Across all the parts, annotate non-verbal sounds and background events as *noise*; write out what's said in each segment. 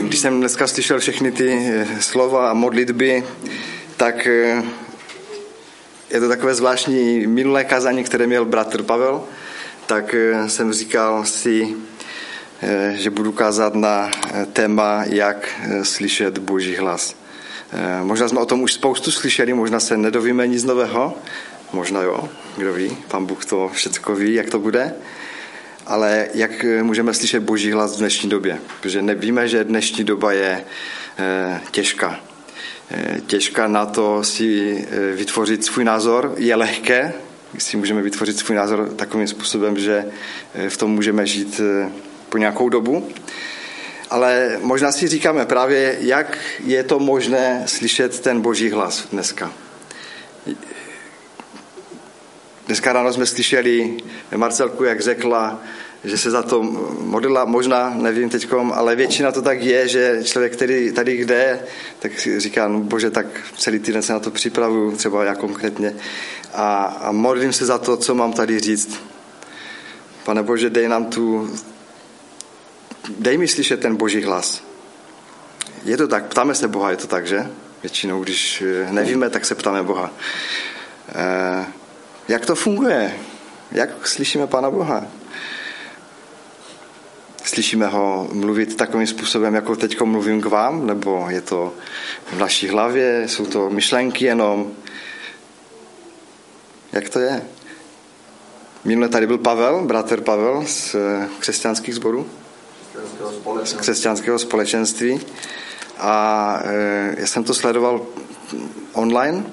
když jsem dneska slyšel všechny ty eh, slova a modlitby, tak eh, je to takové zvláštní minulé kazání, které měl bratr Pavel, tak eh, jsem říkal si, že budu kázat na téma, jak slyšet Boží hlas. Možná jsme o tom už spoustu slyšeli, možná se nedovíme nic nového, možná jo, kdo ví, pan Bůh to všechno ví, jak to bude ale jak můžeme slyšet boží hlas v dnešní době? Protože nevíme, že dnešní doba je eh, těžká. Eh, těžká na to si eh, vytvořit svůj názor je lehké, si můžeme vytvořit svůj názor takovým způsobem, že v tom můžeme žít po nějakou dobu. Ale možná si říkáme právě, jak je to možné slyšet ten boží hlas dneska. Dneska ráno jsme slyšeli Marcelku, jak řekla, že se za to modlila, možná, nevím teďkom, ale většina to tak je, že člověk, který tady jde, tak říká, no bože, tak celý týden se na to připravuju, třeba já konkrétně, a, a modlím se za to, co mám tady říct. Pane Bože, dej nám tu, dej mi slyšet ten boží hlas. Je to tak, ptáme se Boha, je to tak, že? Většinou, když nevíme, tak se ptáme Boha. E, jak to funguje? Jak slyšíme Pána Boha? Slyšíme ho mluvit takovým způsobem, jako teď mluvím k vám, nebo je to v naší hlavě, jsou to myšlenky jenom. Jak to je? Minule tady byl Pavel, bratr Pavel z eh, křesťanských sborů, z křesťanského společenství. A e, já jsem to sledoval online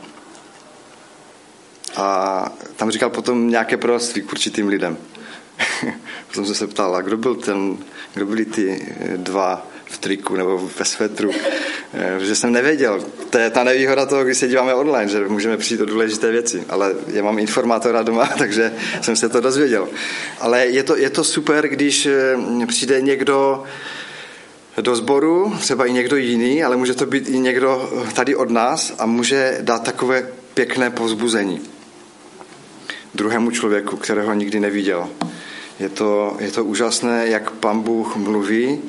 a tam říkal potom nějaké proroctví k určitým lidem. *laughs* potom jsem se ptal, a kdo byl ten, kdo byli ty eh, dva v triku nebo ve svetru, eh, že jsem nevěděl. To je ta nevýhoda toho, když se díváme online, že můžeme přijít o důležité věci, ale já mám informátora doma, *laughs* takže jsem se to dozvěděl. Ale je to, je to super, když eh, přijde někdo do sboru, třeba i někdo jiný, ale může to být i někdo tady od nás a může dát takové pěkné povzbuzení druhému člověku, kterého nikdy neviděl. Je to, je to úžasné, jak pan Bůh mluví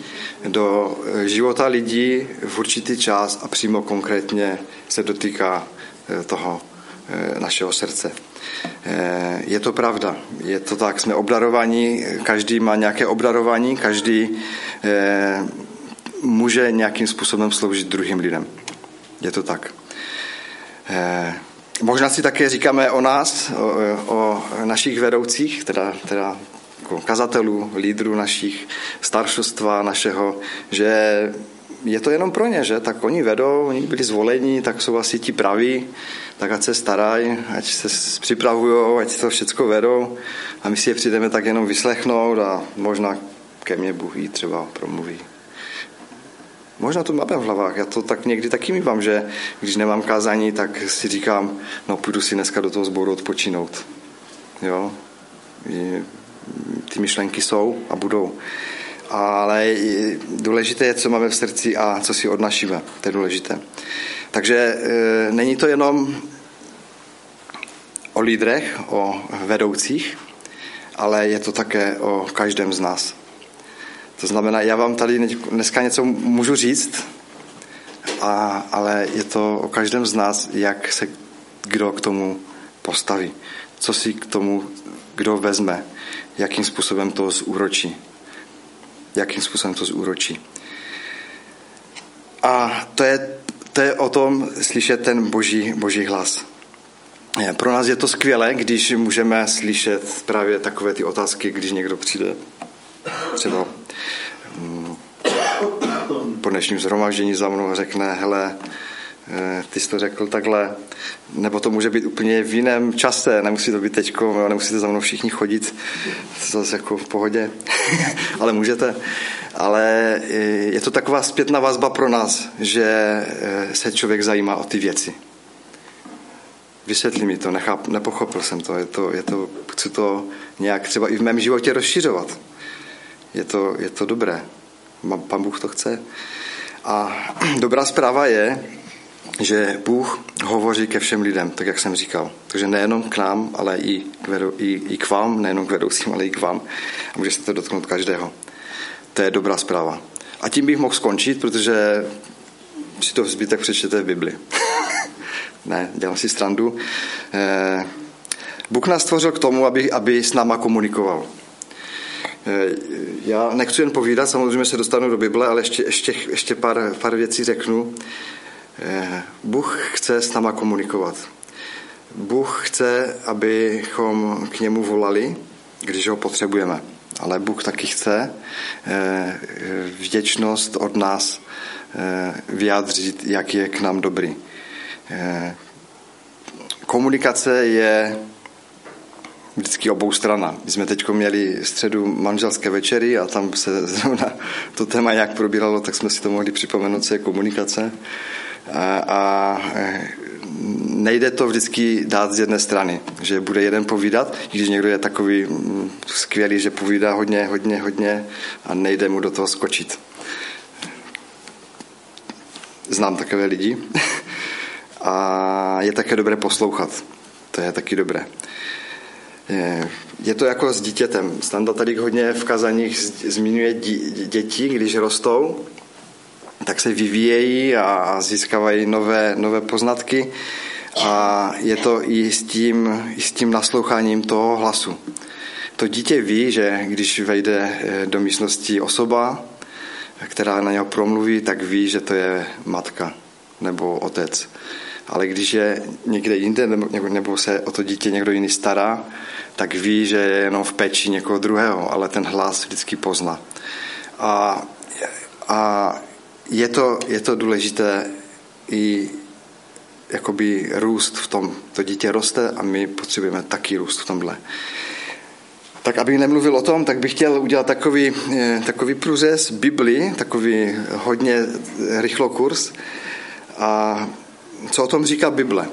do života lidí v určitý čas a přímo konkrétně se dotýká eh, toho eh, našeho srdce. Eh, je to pravda, je to tak, jsme obdarovaní, každý má nějaké obdarování, každý může nějakým způsobem sloužit druhým lidem. Je to tak. Možná si také říkáme o nás, o, o našich vedoucích, teda, teda jako kazatelů, lídrů našich, staršostva našeho, že je to jenom pro ně, že? Tak oni vedou, oni byli zvoleni, tak jsou asi ti praví, tak ať se starají, ať se připravují, ať to všechno vedou a my si je přijdeme tak jenom vyslechnout a možná ke mně Bůh třeba promluví. Možná to máme v hlavách, já to tak někdy taky mývám, že když nemám kázání, tak si říkám, no půjdu si dneska do toho sboru odpočinout. Jo? Ty myšlenky jsou a budou. Ale důležité je, co máme v srdci a co si odnašíme. To je důležité. Takže e, není to jenom o lídrech, o vedoucích, ale je to také o každém z nás. To znamená, já vám tady dneska něco můžu říct, a, ale je to o každém z nás, jak se kdo k tomu postaví, co si k tomu kdo vezme, jakým způsobem to zúročí. Jakým způsobem to zúročí. A to je, to je o tom slyšet ten boží, boží hlas. Pro nás je to skvělé, když můžeme slyšet právě takové ty otázky, když někdo přijde třeba po dnešním zhromaždění za mnou řekne, hele, eh, ty jsi to řekl takhle, nebo to může být úplně v jiném čase, nemusí to být teď, nemusíte za mnou všichni chodit, zase jako v pohodě, *laughs* ale můžete. Ale eh, je to taková zpětná vazba pro nás, že eh, se člověk zajímá o ty věci. Vysvětli mi to, necháp, nepochopil jsem to, je to, je to, chci to nějak třeba i v mém životě rozšiřovat je to, je to dobré. Pan Bůh to chce. A *clears throat* dobrá zpráva je, že Bůh hovoří ke všem lidem, tak jak jsem říkal. Takže nejenom k nám, ale i k, vedou, i, i k vám, nejenom k vedoucím, ale i k vám. A může se to dotknout každého. To je dobrá zpráva. A tím bych mohl skončit, protože si to zbytek přečtete v Bibli. *laughs* ne, dělám si strandu. Eh, Bůh nás stvořil k tomu, aby, aby s náma komunikoval. Eh, já nechci jen povídat, samozřejmě se dostanu do Bible, ale ještě, ještě, ještě pár, pár věcí řeknu. Eh, Bůh chce s náma komunikovat. Bůh chce, abychom k němu volali, když ho potřebujeme. Ale Bůh taky chce eh, vděčnost od nás vyjádřit, jak je k nám dobrý. Komunikace je vždycky obou strana. My jsme teď měli středu manželské večery a tam se zrovna to téma jak probíralo, tak jsme si to mohli připomenout, co je komunikace. A, a e, nejde to vždycky dát z jedné strany, že bude jeden povídat, když někdo je takový mm, skvělý, že povídá hodně, hodně, hodně a nejde mu do toho skočit. Znám takové lidi. *laughs* A je také dobré poslouchat. To je taky dobré. Je to jako s dítětem. Standa tady hodně v kazaních zmiňuje děti, když rostou, tak se vyvíjejí a získávají nové, nové poznatky a je to i s tím, i s tím nasloucháním toho hlasu. To dítě ví, že když vejde eh, do místnosti osoba, která na něho promluví, tak ví, že to je matka nebo otec. Ale když je někde jinde nebo se o to dítě někdo jiný stará, tak ví, že je jenom v péči někoho druhého, ale ten hlas vždycky pozná. A, a je, to, je to důležité i jakoby růst v tom. To dítě roste a my potřebujeme taky růst v tomhle. Tak abych nemluvil o tom, tak bych chtěl udělat takový, eh, takový průřez Bibli, takový hodně rychlokurs. A co o tom říká Bible?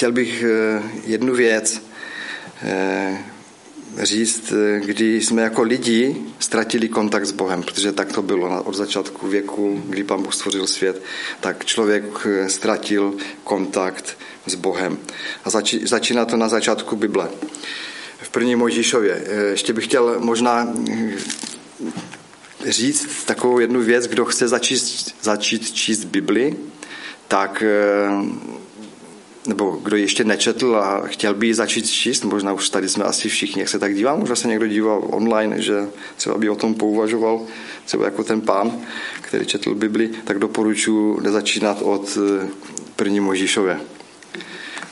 chtěl bych eh, jednu věc eh, říct, eh, kdy jsme jako lidi ztratili kontakt s Bohem, protože tak to bylo od začátku věku, kdy Pán Bůh stvořil svět, tak člověk ztratil kontakt s Bohem. A začíná to na začátku Bible. V první Mojžíšově. Ještě bych chtěl možná říct takovou jednu věc, kdo chce začít, začít číst Bibli, tak nebo kdo ještě nečetl a chtěl by ji začít číst, možná už tady jsme asi všichni, jak se tak dívám, možná se někdo díval online, že třeba by o tom pouvažoval, třeba jako ten pán, který četl Bibli, tak doporučuji nezačínat od eh, první Možíšové.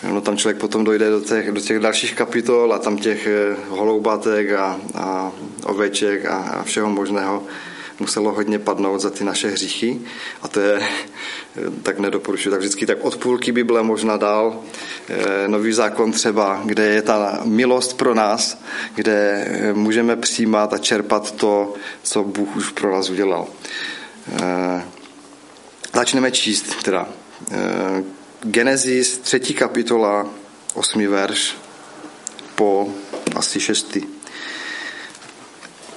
No, tam člověk potom dojde do těch, do těch dalších kapitol a tam těch eh, holoubatek a, a oveček a, a všeho možného muselo hodně padnout za ty naše hříchy a to je, tak nedoporučuji, tak vždycky tak od půlky Bible možná dál, eh, nový zákon třeba, kde je ta milost pro nás, kde eh, můžeme přijímat a čerpat to, co Bůh už pro nás udělal. Eh, začneme číst teda. Genesis, třetí kapitola, osmý verš, po asi šestý.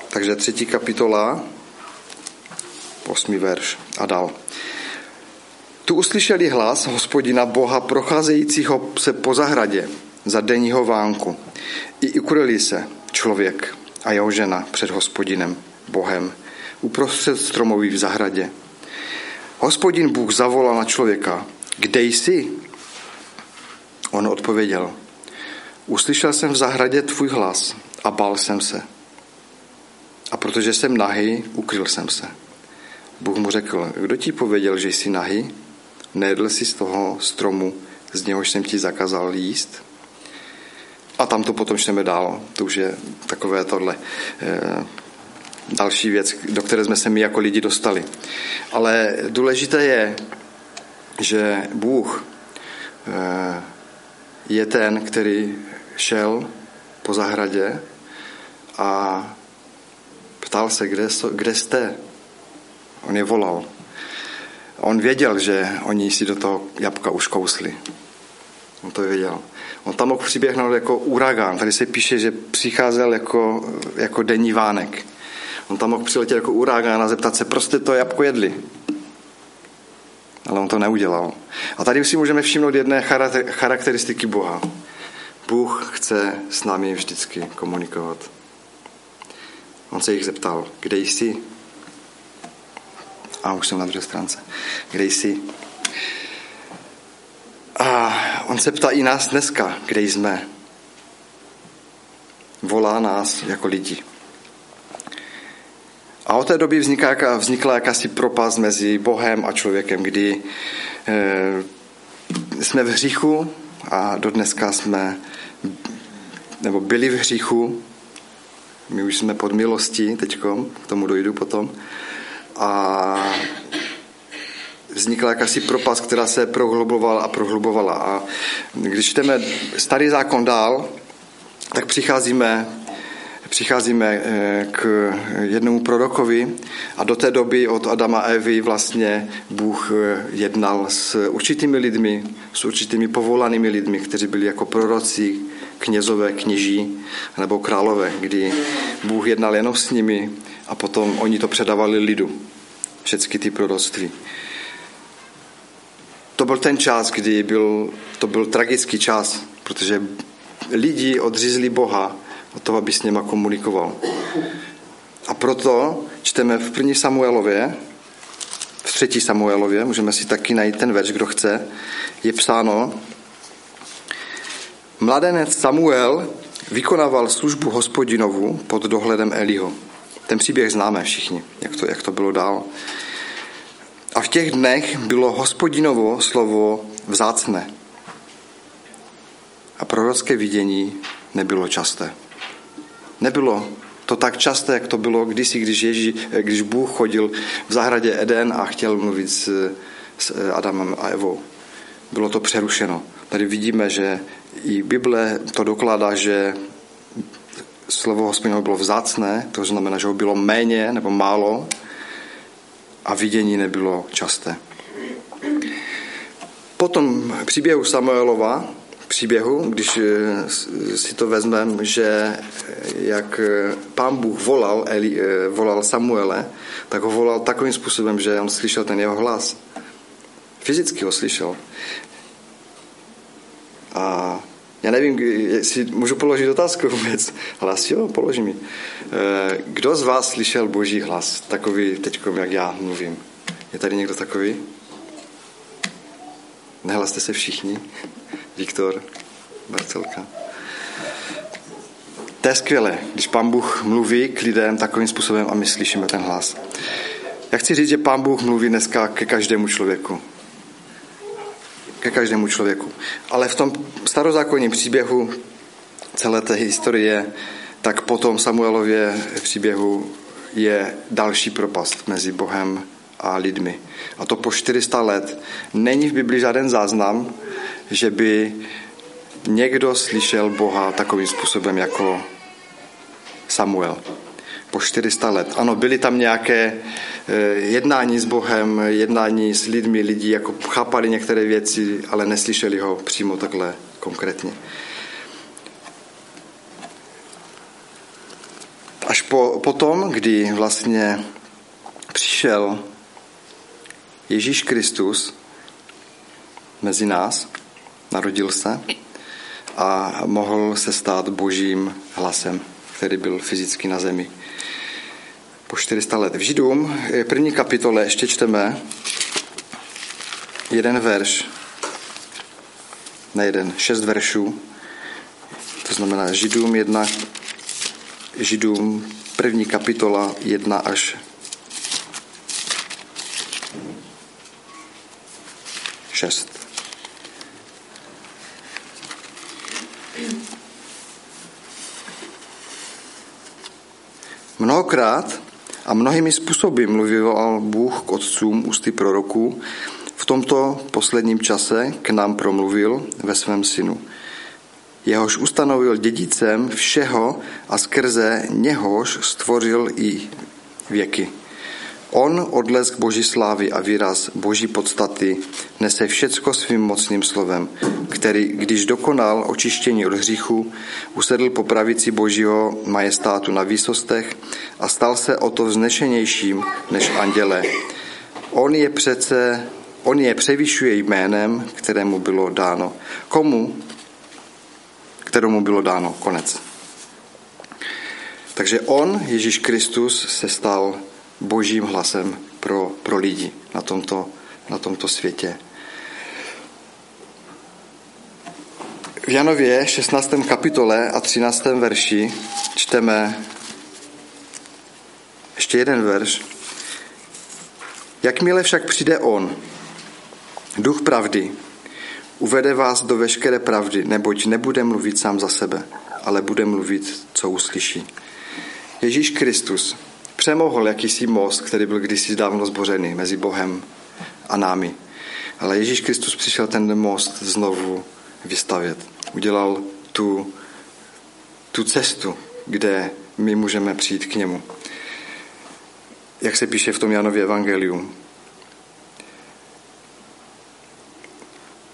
Takže třetí kapitola, osmý verš a dál. Tu uslyšeli hlas hospodina Boha procházejícího se po zahradě za denního vánku. I ukryli se člověk a jeho žena před hospodinem Bohem uprostřed stromoví v zahradě. Hospodin Bůh zavolal na člověka, kde jsi? On odpověděl, uslyšel jsem v zahradě tvůj hlas a bál jsem se. A protože jsem nahý, ukryl jsem se. Bůh mu řekl, kdo ti pověděl, že jsi nahý? Nejedl jsi z toho stromu, z něhož jsem ti zakázal jíst? A tam to potom čteme dál. To už je takové tohle e, další věc, do které jsme se my jako lidi dostali. Ale důležité je, že Bůh e, je ten, který šel po zahradě a ptal se, kde, kde jste? On je volal. On věděl, že oni si do toho jabka už kousli. On to věděl. On tam mohl přiběhnout jako uragán. Tady se píše, že přicházel jako, jako denní vánek. On tam mohl přiletět jako uragán a zeptat se, prostě to jabko jedli. Ale on to neudělal. A tady si můžeme všimnout jedné charakteristiky Boha. Bůh chce s námi vždycky komunikovat. On se jich zeptal, kde jsi? A už jsem na druhé stránce. Kde jsi? A on se ptá i nás dneska, kde jsme. Volá nás jako lidi. A od té doby vzniká, vznikla jakási propast mezi Bohem a člověkem, kdy e, jsme v hříchu a do dneska jsme nebo byli v hříchu. My už jsme pod milostí teďkom, k tomu dojdu potom. A vznikla jakási propast, která se prohlubovala a prohlubovala. A když čteme starý zákon dál, tak přicházíme přicházíme eh, k jednomu prorokovi a do té doby od Adama a Evy vlastně Bůh eh, jednal s určitými lidmi, s určitými povolanými lidmi, kteří byli jako proroci, knězové, kněží nebo králové, kdy Bůh jednal jenom s nimi a potom oni to předávali lidu. Všechny ty proroctví. To byl ten čas, kdy byl, to byl tragický čas, protože lidi odřízli Boha od toho, aby s něma komunikoval. A proto čteme v první Samuelově, v třetí Samuelově, můžeme si taky najít ten verš, kdo chce, je psáno, Mladenec Samuel vykonával službu hospodinovu pod dohledem Eliho. Ten příběh známe všichni, jak to, jak to bylo dál. A v těch dnech bylo hospodinovo slovo vzácné. A prorocké vidění nebylo časté. Nebylo to tak časté, jak to bylo kdysi, když, Ježí, když Bůh chodil v zahradě Eden a chtěl mluvit s, s Adamem a Evou. Bylo to přerušeno. Tady vidíme, že i Bible to dokládá, že slovo hospodinovo bylo vzácné, to znamená, že ho bylo méně nebo málo a vidění nebylo časté. Potom příběhu Samuelova příběhu, když eh, si to vezmeme, že eh, jak eh, pán Bůh volal, Eli, volal Samuele, tak ho volal takovým způsobem, že on slyšel ten jeho hlas. Fyzicky ho slyšel. A já nevím, jestli můžu položit otázku vůbec. Hlas, jo, položím mi. Kdo z vás slyšel boží hlas? Takový teď, jak já mluvím. Je tady někdo takový? Nehlaste se všichni. Viktor, Barcelka. To je skvělé, když pán Bůh mluví k lidem takovým způsobem a my slyšíme ten hlas. Já chci říct, že pán Bůh mluví dneska ke každému člověku. Ke každému člověku. Ale v tom starozákonním příběhu celé té historie, tak potom Samuelově příběhu je další propast mezi Bohem a lidmi. A to po 400 let. Není v Biblii žádný záznam, že by někdo slyšel Boha takovým způsobem jako Samuel. Po 400 let. Ano, byly tam nějaké eh, jednání s Bohem, jednání s lidmi, lidi jako chápali některé věci, ale neslyšeli ho přímo takhle konkrétně. Až po, potom, kdy vlastně přišel Ježíš Kristus mezi nás, narodil se a mohl se stát božím hlasem, který byl fyzicky na zemi. Po 400 let. V Židům, první kapitole, ještě čteme jeden verš, ne jeden, šest veršů, to znamená Židům jedna, Židům první kapitola jedna až šest. Mnohokrát a mnohými způsoby mluvil Bůh k otcům ústy proroků. V tomto posledním čase k nám promluvil ve svém synu. Jehož ustanovil dědicem všeho a skrze něhož stvořil i věky. On, odlesk Boží slávy a výraz Boží podstaty, nese všecko svým mocným slovem, který, když dokonal očištění od hříchu, usedl po pravici Božího majestátu na výsostech a stal se o to vznešenějším než anděle. On je přece, on je převyšuje jménem, kterému bylo dáno. Komu? Kterému bylo dáno. Konec. Takže on, Ježíš Kristus, se stal božím hlasem pro, pro lidi na tomto, na tomto světě. V Janově 16. kapitole a 13. verši čteme ještě jeden verš. Jakmile však přijde On, duch pravdy, uvede vás do veškeré pravdy, neboť nebude mluvit sám za sebe, ale bude mluvit, co uslyší. Ježíš Kristus přemohl jakýsi most, který byl kdysi dávno zbořený mezi Bohem a námi. Ale Ježíš Kristus přišel ten most znovu vystavět. Udělal tu, tu cestu, kde my můžeme přijít k němu. Jak se píše v tom Janově evangeliu.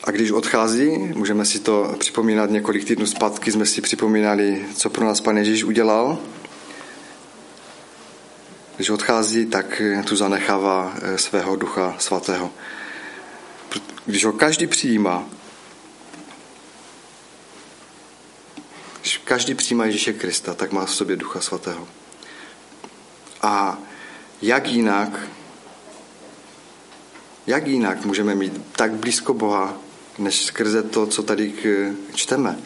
A když odchází, můžeme si to připomínat několik týdnů zpátky, jsme si připomínali, co pro nás Pan Ježíš udělal. Když odchází, tak tu zanechává eh, svého ducha svatého. Když ho každý přijímá, když každý přijímá Ježíše Krista, tak má v sobě ducha svatého. A jak jinak, jak jinak můžeme mít tak blízko Boha, než skrze to, co tady čteme.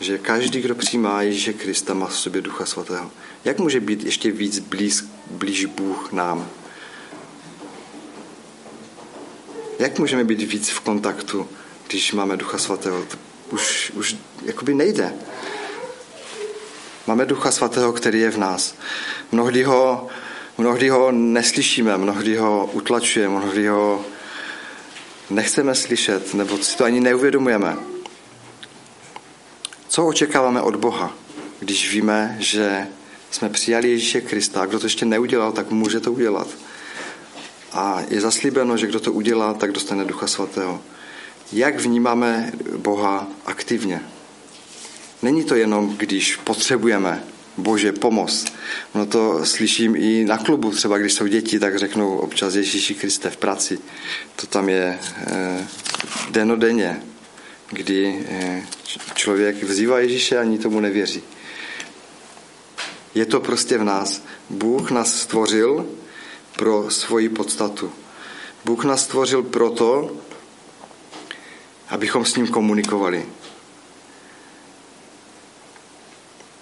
Že každý, kdo přijímá Ježíše Krista, má v sobě Ducha Svatého. Jak může být ještě víc blíz, blíž Bůh nám? Jak můžeme být víc v kontaktu, když máme Ducha Svatého? To už, už jakoby nejde. Máme Ducha Svatého, který je v nás. Mnohdy ho, mnohdy ho neslyšíme, mnohdy ho utlačujeme, mnohdy ho nechceme slyšet, nebo si to ani neuvědomujeme. Co očekáváme od Boha, když víme, že jsme přijali Ježíše Krista kdo to ještě neudělal, tak může to udělat. A je zaslíbeno, že kdo to udělá, tak dostane Ducha Svatého. Jak vnímáme Boha aktivně? Není to jenom, když potřebujeme Bože, pomoc. No to slyším i na klubu, třeba když jsou děti, tak řeknou občas Ježíši Kriste v práci. To tam je eh, denodenně, kdy eh, člověk vzývá Ježíše a ani tomu nevěří. Je to prostě v nás. Bůh nás stvořil pro svoji podstatu. Bůh nás stvořil proto, abychom s ním komunikovali.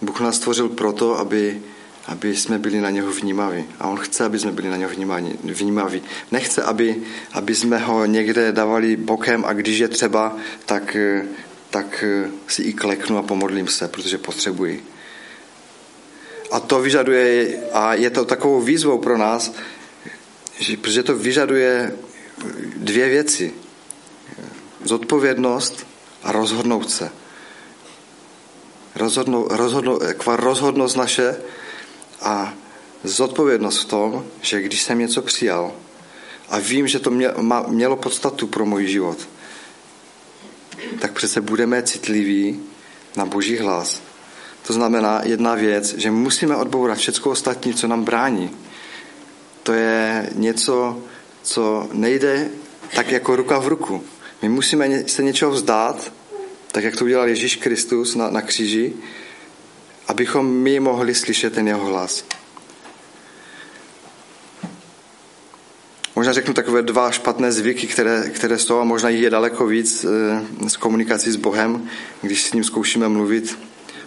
Bůh nás stvořil proto, aby, aby jsme byli na něho vnímaví. A on chce, aby jsme byli na něho vnímaví. Nechce, aby, aby jsme ho někde dávali bokem a když je třeba, tak, tak si i kleknu a pomodlím se, protože potřebuji. A to vyžaduje, a je to takovou výzvou pro nás, že, protože to vyžaduje dvě věci. Zodpovědnost a rozhodnout se rozhodno, rozhodno, rozhodnost naše a zodpovědnost v tom, že když jsem něco přijal a vím, že to mělo podstatu pro můj život, tak přece budeme citliví na boží hlas. To znamená jedna věc, že musíme odbourat všechno ostatní, co nám brání. To je něco, co nejde tak jako ruka v ruku. My musíme se něčeho vzdát tak jak to udělal Ježíš Kristus na, na kříži, abychom my mohli slyšet ten jeho hlas. Možná řeknu takové dva špatné zvyky, které, které jsou a možná jich je daleko víc z eh, komunikací s Bohem, když s ním zkoušíme mluvit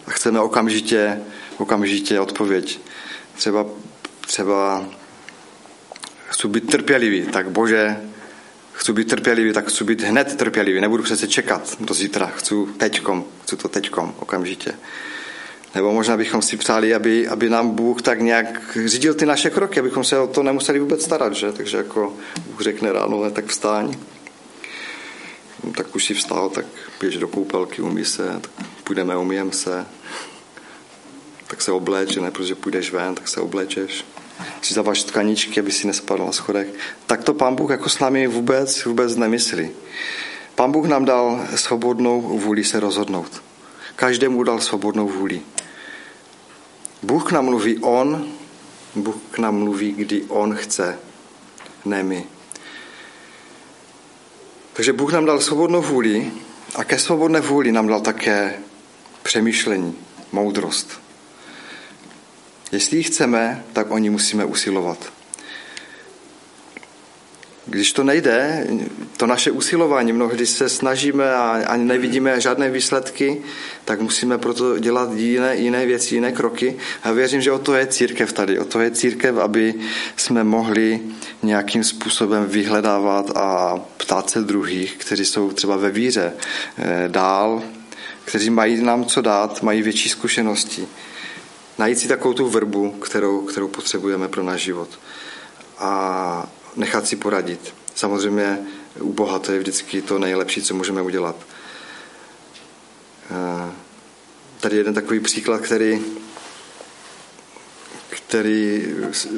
a chceme okamžitě, okamžitě odpověď. Třeba, třeba chci být trpělivý, tak Bože, chci být trpělivý, tak chci být hned trpělivý. Nebudu přece čekat do zítra. Chci teďkom, chci to teďkom, okamžitě. Nebo možná bychom si přáli, aby, aby nám Bůh tak nějak řídil ty naše kroky, abychom se o to nemuseli vůbec starat, že? Takže jako Bůh řekne ráno, ne, tak vstáň. No, tak už si vstal, tak běž do koupelky, umí se, tak půjdeme, umíjem se. Tak se obléč, ne, protože půjdeš ven, tak se oblečeš si zavaš tkaničky, aby si nespadl na schodech. Tak to pán Bůh jako s námi vůbec, vůbec nemyslí. Pán Bůh nám dal svobodnou vůli se rozhodnout. Každému dal svobodnou vůli. Bůh k nám mluví On, Bůh k nám mluví, kdy On chce, ne my. Takže Bůh nám dal svobodnou vůli a ke svobodné vůli nám dal také přemýšlení, moudrost. Jestli ji chceme, tak o ní musíme usilovat. Když to nejde, to naše usilování, mnohdy se snažíme a ani nevidíme žádné výsledky, tak musíme proto dělat jiné, jiné věci, jiné kroky. A věřím, že o to je církev tady. O to je církev, aby jsme mohli nějakým způsobem vyhledávat a ptát se druhých, kteří jsou třeba ve víře eh, dál, kteří mají nám co dát, mají větší zkušenosti. Najít si takovou tu vrbu, kterou, kterou potřebujeme pro náš život. A nechat si poradit. Samozřejmě u Boha to je vždycky to nejlepší, co můžeme udělat. Eh, tady jeden takový příklad, který, který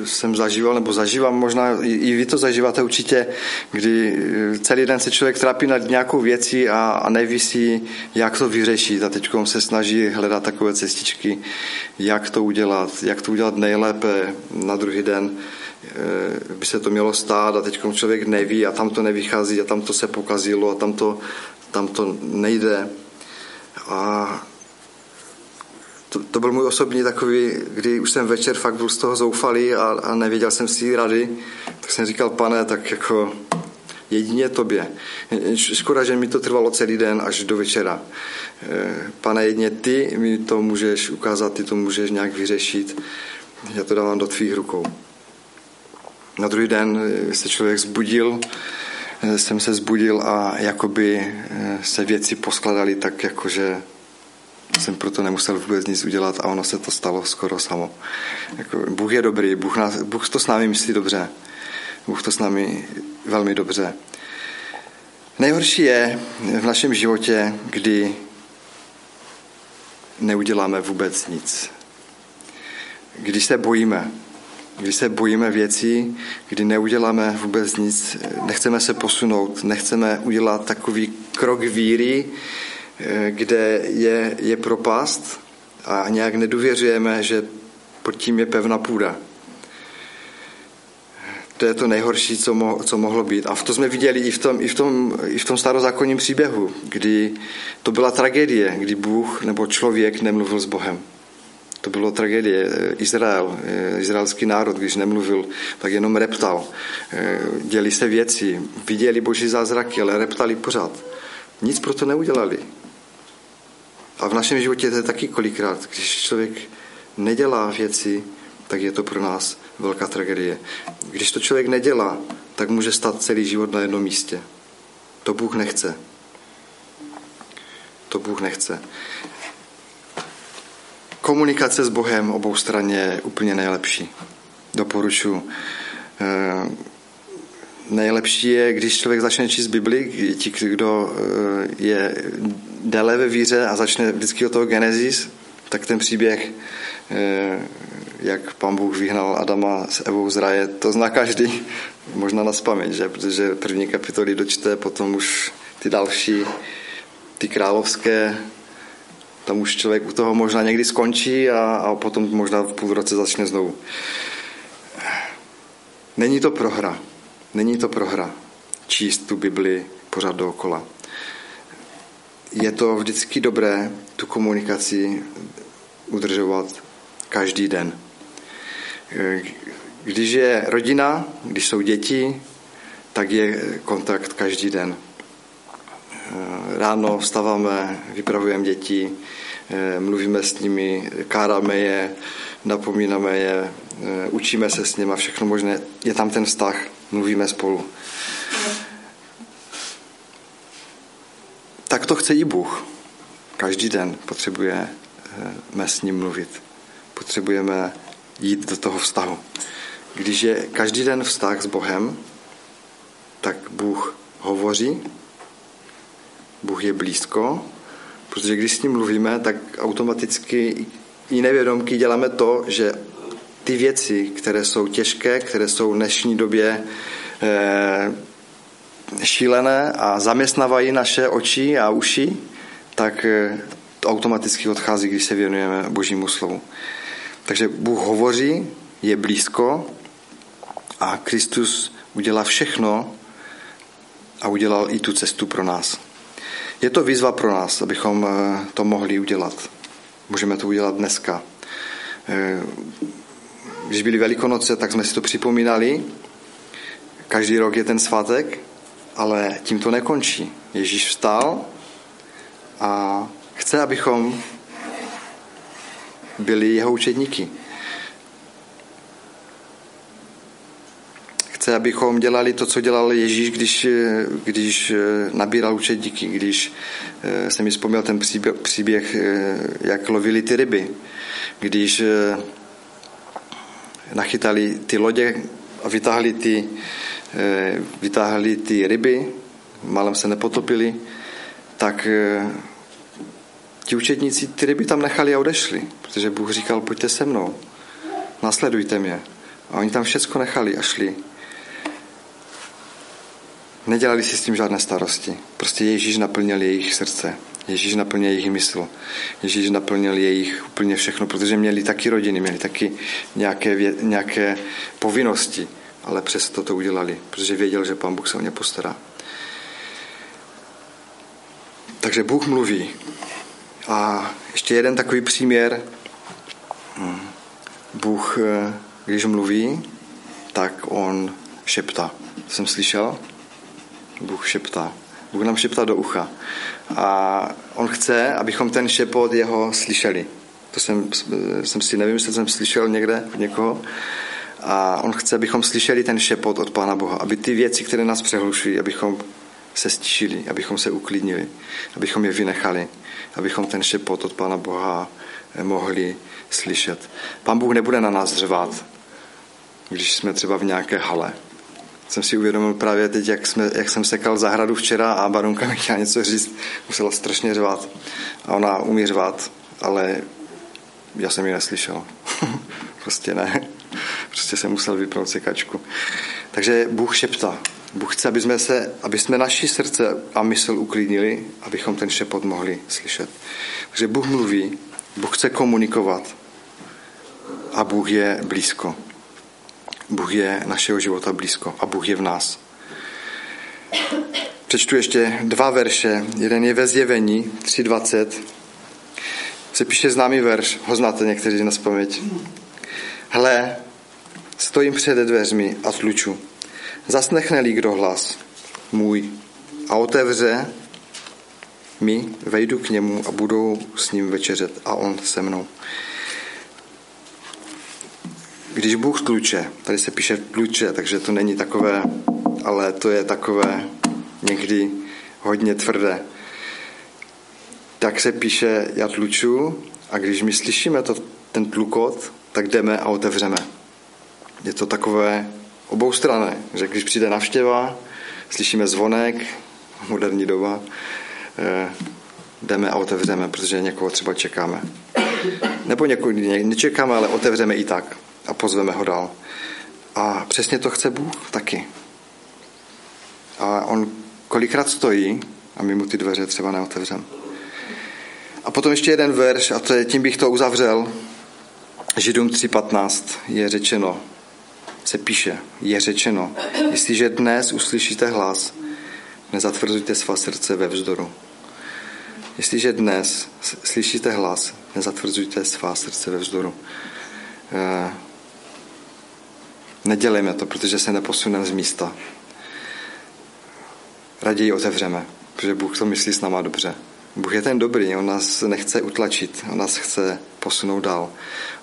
jsem zažíval, nebo zažívám možná, i vy to zažíváte určitě, kdy celý den se člověk trápí nad nějakou věcí a, a neví si, jak to vyřešit a teď se snaží hledat takové cestičky, jak to udělat, jak to udělat nejlépe na druhý den Eh, by se to mělo stát a teď člověk neví a tam to nevychází a tam to se pokazilo a tam to, tam to nejde. A to, to byl můj osobní takový, kdy už jsem večer fakt byl z toho zoufalý a, a nevěděl jsem si rady, tak jsem říkal, pane, tak jako jedině tobě. Škoda, že mi to trvalo celý den až do večera. Eh, pane, jedině ty mi to můžeš ukázat, ty to můžeš nějak vyřešit. Já to dávám do tvých rukou. Na druhý den eh, se člověk zbudil, eh, jsem se zbudil a jakoby eh, se věci poskladaly tak, jakože jsem proto nemusel vůbec nic udělat a ono se to stalo skoro samo. Jako, Bůh je dobrý, Bůh, nás, Bůh to s námi myslí dobře. Bůh to s námi velmi dobře. Nejhorší je v našem životě, kdy neuděláme vůbec nic. Když se bojíme, kdy se bojíme věcí, kdy neuděláme vůbec nic, nechceme se posunout, nechceme udělat takový krok víry, eh, kde je, je propast a nějak nedůvěřujeme, že pod tím je pevná půda. To je to nejhorší, co, mo, co mohlo být. A to jsme viděli i v tom, i v tom, i v tom starozákonním příběhu, kdy to byla tragédie, kdy Bůh nebo člověk nemluvil s Bohem. To bylo tragédie. Izrael, izraelský národ, když nemluvil, tak jenom reptal. Děli se věci, viděli boží zázraky, ale reptali pořád. Nic pro to neudělali. A v našem životě to je taky kolikrát. Když člověk nedělá věci, tak je to pro nás velká tragédie. Když to člověk nedělá, tak může stát celý život na jednom místě. To Bůh nechce. To Bůh nechce komunikace s Bohem obou straně je úplně nejlepší. Doporučuji. Eh, nejlepší je, když člověk začne číst Bibli, ti, kdo eh, je déle ve víře a začne vždycky od toho Genesis, tak ten příběh, eh, jak pan Bůh vyhnal Adama s Evou z raje, to zná každý, *laughs* možná na spaměť, že? protože první kapitoly dočte, potom už ty další, ty královské, tam už člověk u toho možná někdy skončí a, a potom možná v půl roce začne znovu. Není to prohra. Není to prohra číst tu Bibli pořád dookola. Je to vždycky dobré tu komunikaci udržovat každý den. Když je rodina, když jsou děti, tak je kontakt každý den. Ráno vstáváme, vypravujeme děti, eh, mluvíme s nimi, káráme je, napomínáme je, eh, učíme se s nimi a všechno možné. Je tam ten vztah, mluvíme spolu. Tak to chce i Bůh. Každý den potřebujeme s ním mluvit. Potřebujeme jít do toho vztahu. Když je každý den vztah s Bohem, tak Bůh hovoří Bůh je blízko, protože když s ním mluvíme, tak automaticky i nevědomky děláme to, že ty věci, které jsou těžké, které jsou v dnešní době eh, šílené a zaměstnávají naše oči a uši, tak eh, to automaticky odchází, když se věnujeme Božímu slovu. Takže Bůh hovoří, je blízko a Kristus udělá všechno a udělal i tu cestu pro nás. Je to výzva pro nás, abychom eh, to mohli udělat. Můžeme to udělat dneska. Eh, když byly Velikonoce, tak jsme si to připomínali. každý rok je ten svátek, ale tím to nekončí. Ježíš vstal a chce, abychom byli jeho učedníky. Chce, abychom dělali to, co dělal Ježíš, když, když nabíral učedníky, když se mi vzpomněl ten příběh, příběh, jak lovili ty ryby, když nachytali ty lodě a vytáhli ty, vytáhli ty ryby, málem se nepotopili, tak ti učedníci ty ryby tam nechali a odešli, protože Bůh říkal, pojďte se mnou, nasledujte mě. A oni tam všecko nechali a šli. Nedělali si s tím žádné starosti. Prostě Ježíš naplnil jejich srdce. Ježíš naplnil jejich mysl. Ježíš naplnil jejich úplně všechno, protože měli taky rodiny, měli taky nějaké, vě, nějaké povinnosti, ale přesto to udělali, protože věděl, že Pán Bůh se o ně postará. Takže Bůh mluví. A ještě jeden takový příměr. Hmm. Bůh, eh, když mluví, tak on šeptá. Jsem slyšel? Bůh šeptá. Bůh nám šeptá do ucha. A on chce, abychom ten šepot jeho slyšeli. To jsem, jsem si nevím, jestli jsem slyšel někde od někoho. A on chce, abychom slyšeli ten šepot od Pána Boha, aby ty věci, které nás přehlušují, abychom se stišili, abychom se uklidnili, abychom je vynechali, abychom ten šepot od Pána Boha mohli slyšet. Pán Bůh nebude na nás řvát, když jsme třeba v nějaké hale jsem si uvědomil právě teď, jak, jsme, jak jsem sekal zahradu včera a Barunka mi chtěla něco říct, musela strašně řvát. A ona umí řvát, ale já jsem ji neslyšel. *laughs* prostě ne. Prostě jsem musel vypnout sekačku. Takže Bůh šeptá. Bůh chce, aby jsme, se, aby jsme naši srdce a mysl uklidnili, abychom ten šepot mohli slyšet. Takže Bůh mluví, Bůh chce komunikovat a Bůh je blízko. Bůh je našeho života blízko a Bůh je v nás. Přečtu ještě dva verše. Jeden je ve zjevení 3.20. Se píše známý verš, ho znáte někteří na paměť. Hle, stojím před dveřmi a tluču. Zasnechne-li kdo hlas můj a otevře mi, vejdu k němu a budou s ním večeřet a on se mnou. Když Bůh tluče, tady se píše tluče, takže to není takové, ale to je takové někdy hodně tvrdé. Tak se píše já tluču a když my slyšíme to, ten tlukot, tak jdeme a otevřeme. Je to takové oboustrané, že když přijde navštěva, slyšíme zvonek, moderní doba, eh, jdeme a otevřeme, protože někoho třeba čekáme. Nebo někoho nečekáme, ale otevřeme i tak a pozveme ho dál. A přesně to chce Bůh taky. A on kolikrát stojí a my mu ty dveře třeba neotevřeme. A potom ještě jeden verš, a to je, tím bych to uzavřel. Židům 3.15 je řečeno, se píše, je řečeno, jestliže dnes uslyšíte hlas, nezatvrzujte svá srdce ve vzdoru. Jestliže dnes slyšíte hlas, nezatvrzujte svá srdce ve vzdoru. Eh, Nedělejme to, protože se neposuneme z místa. Raději otevřeme, protože Bůh to myslí s náma dobře. Bůh je ten dobrý, on nás nechce utlačit, on nás chce posunout dál.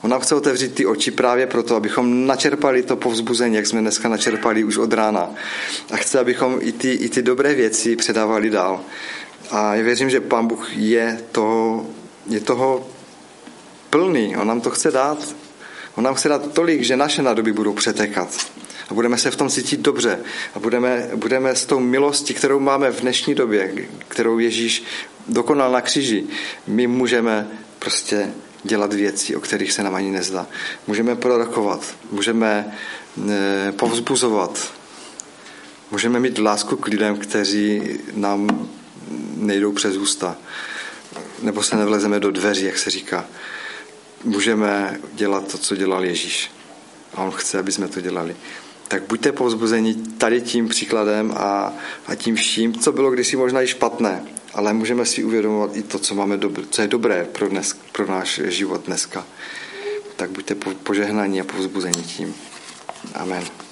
On nám chce otevřít ty oči právě proto, abychom načerpali to povzbuzení, jak jsme dneska načerpali už od rána. A chce, abychom i ty, i ty dobré věci předávali dál. A já věřím, že Pán Bůh je toho, je toho plný, on nám to chce dát. On nám chce dát tolik, že naše nádoby budou přetékat. A budeme se v tom cítit dobře. A budeme, budeme s tou milostí, kterou máme v dnešní době, kterou Ježíš dokonal na kříži, my můžeme prostě dělat věci, o kterých se nám ani nezdá. Můžeme prorokovat, můžeme e, povzbuzovat, můžeme mít lásku k lidem, kteří nám nejdou přes ústa, nebo se nevlezeme do dveří, jak se říká můžeme dělat to, co dělal Ježíš. A on chce, aby jsme to dělali. Tak buďte povzbuzeni tady tím příkladem a, a tím vším, co bylo kdysi možná i špatné, ale můžeme si uvědomovat i to, co, máme dobr, co je dobré pro, dnes, pro náš život dneska. Tak buďte požehnaní a povzbuzeni tím. Amen.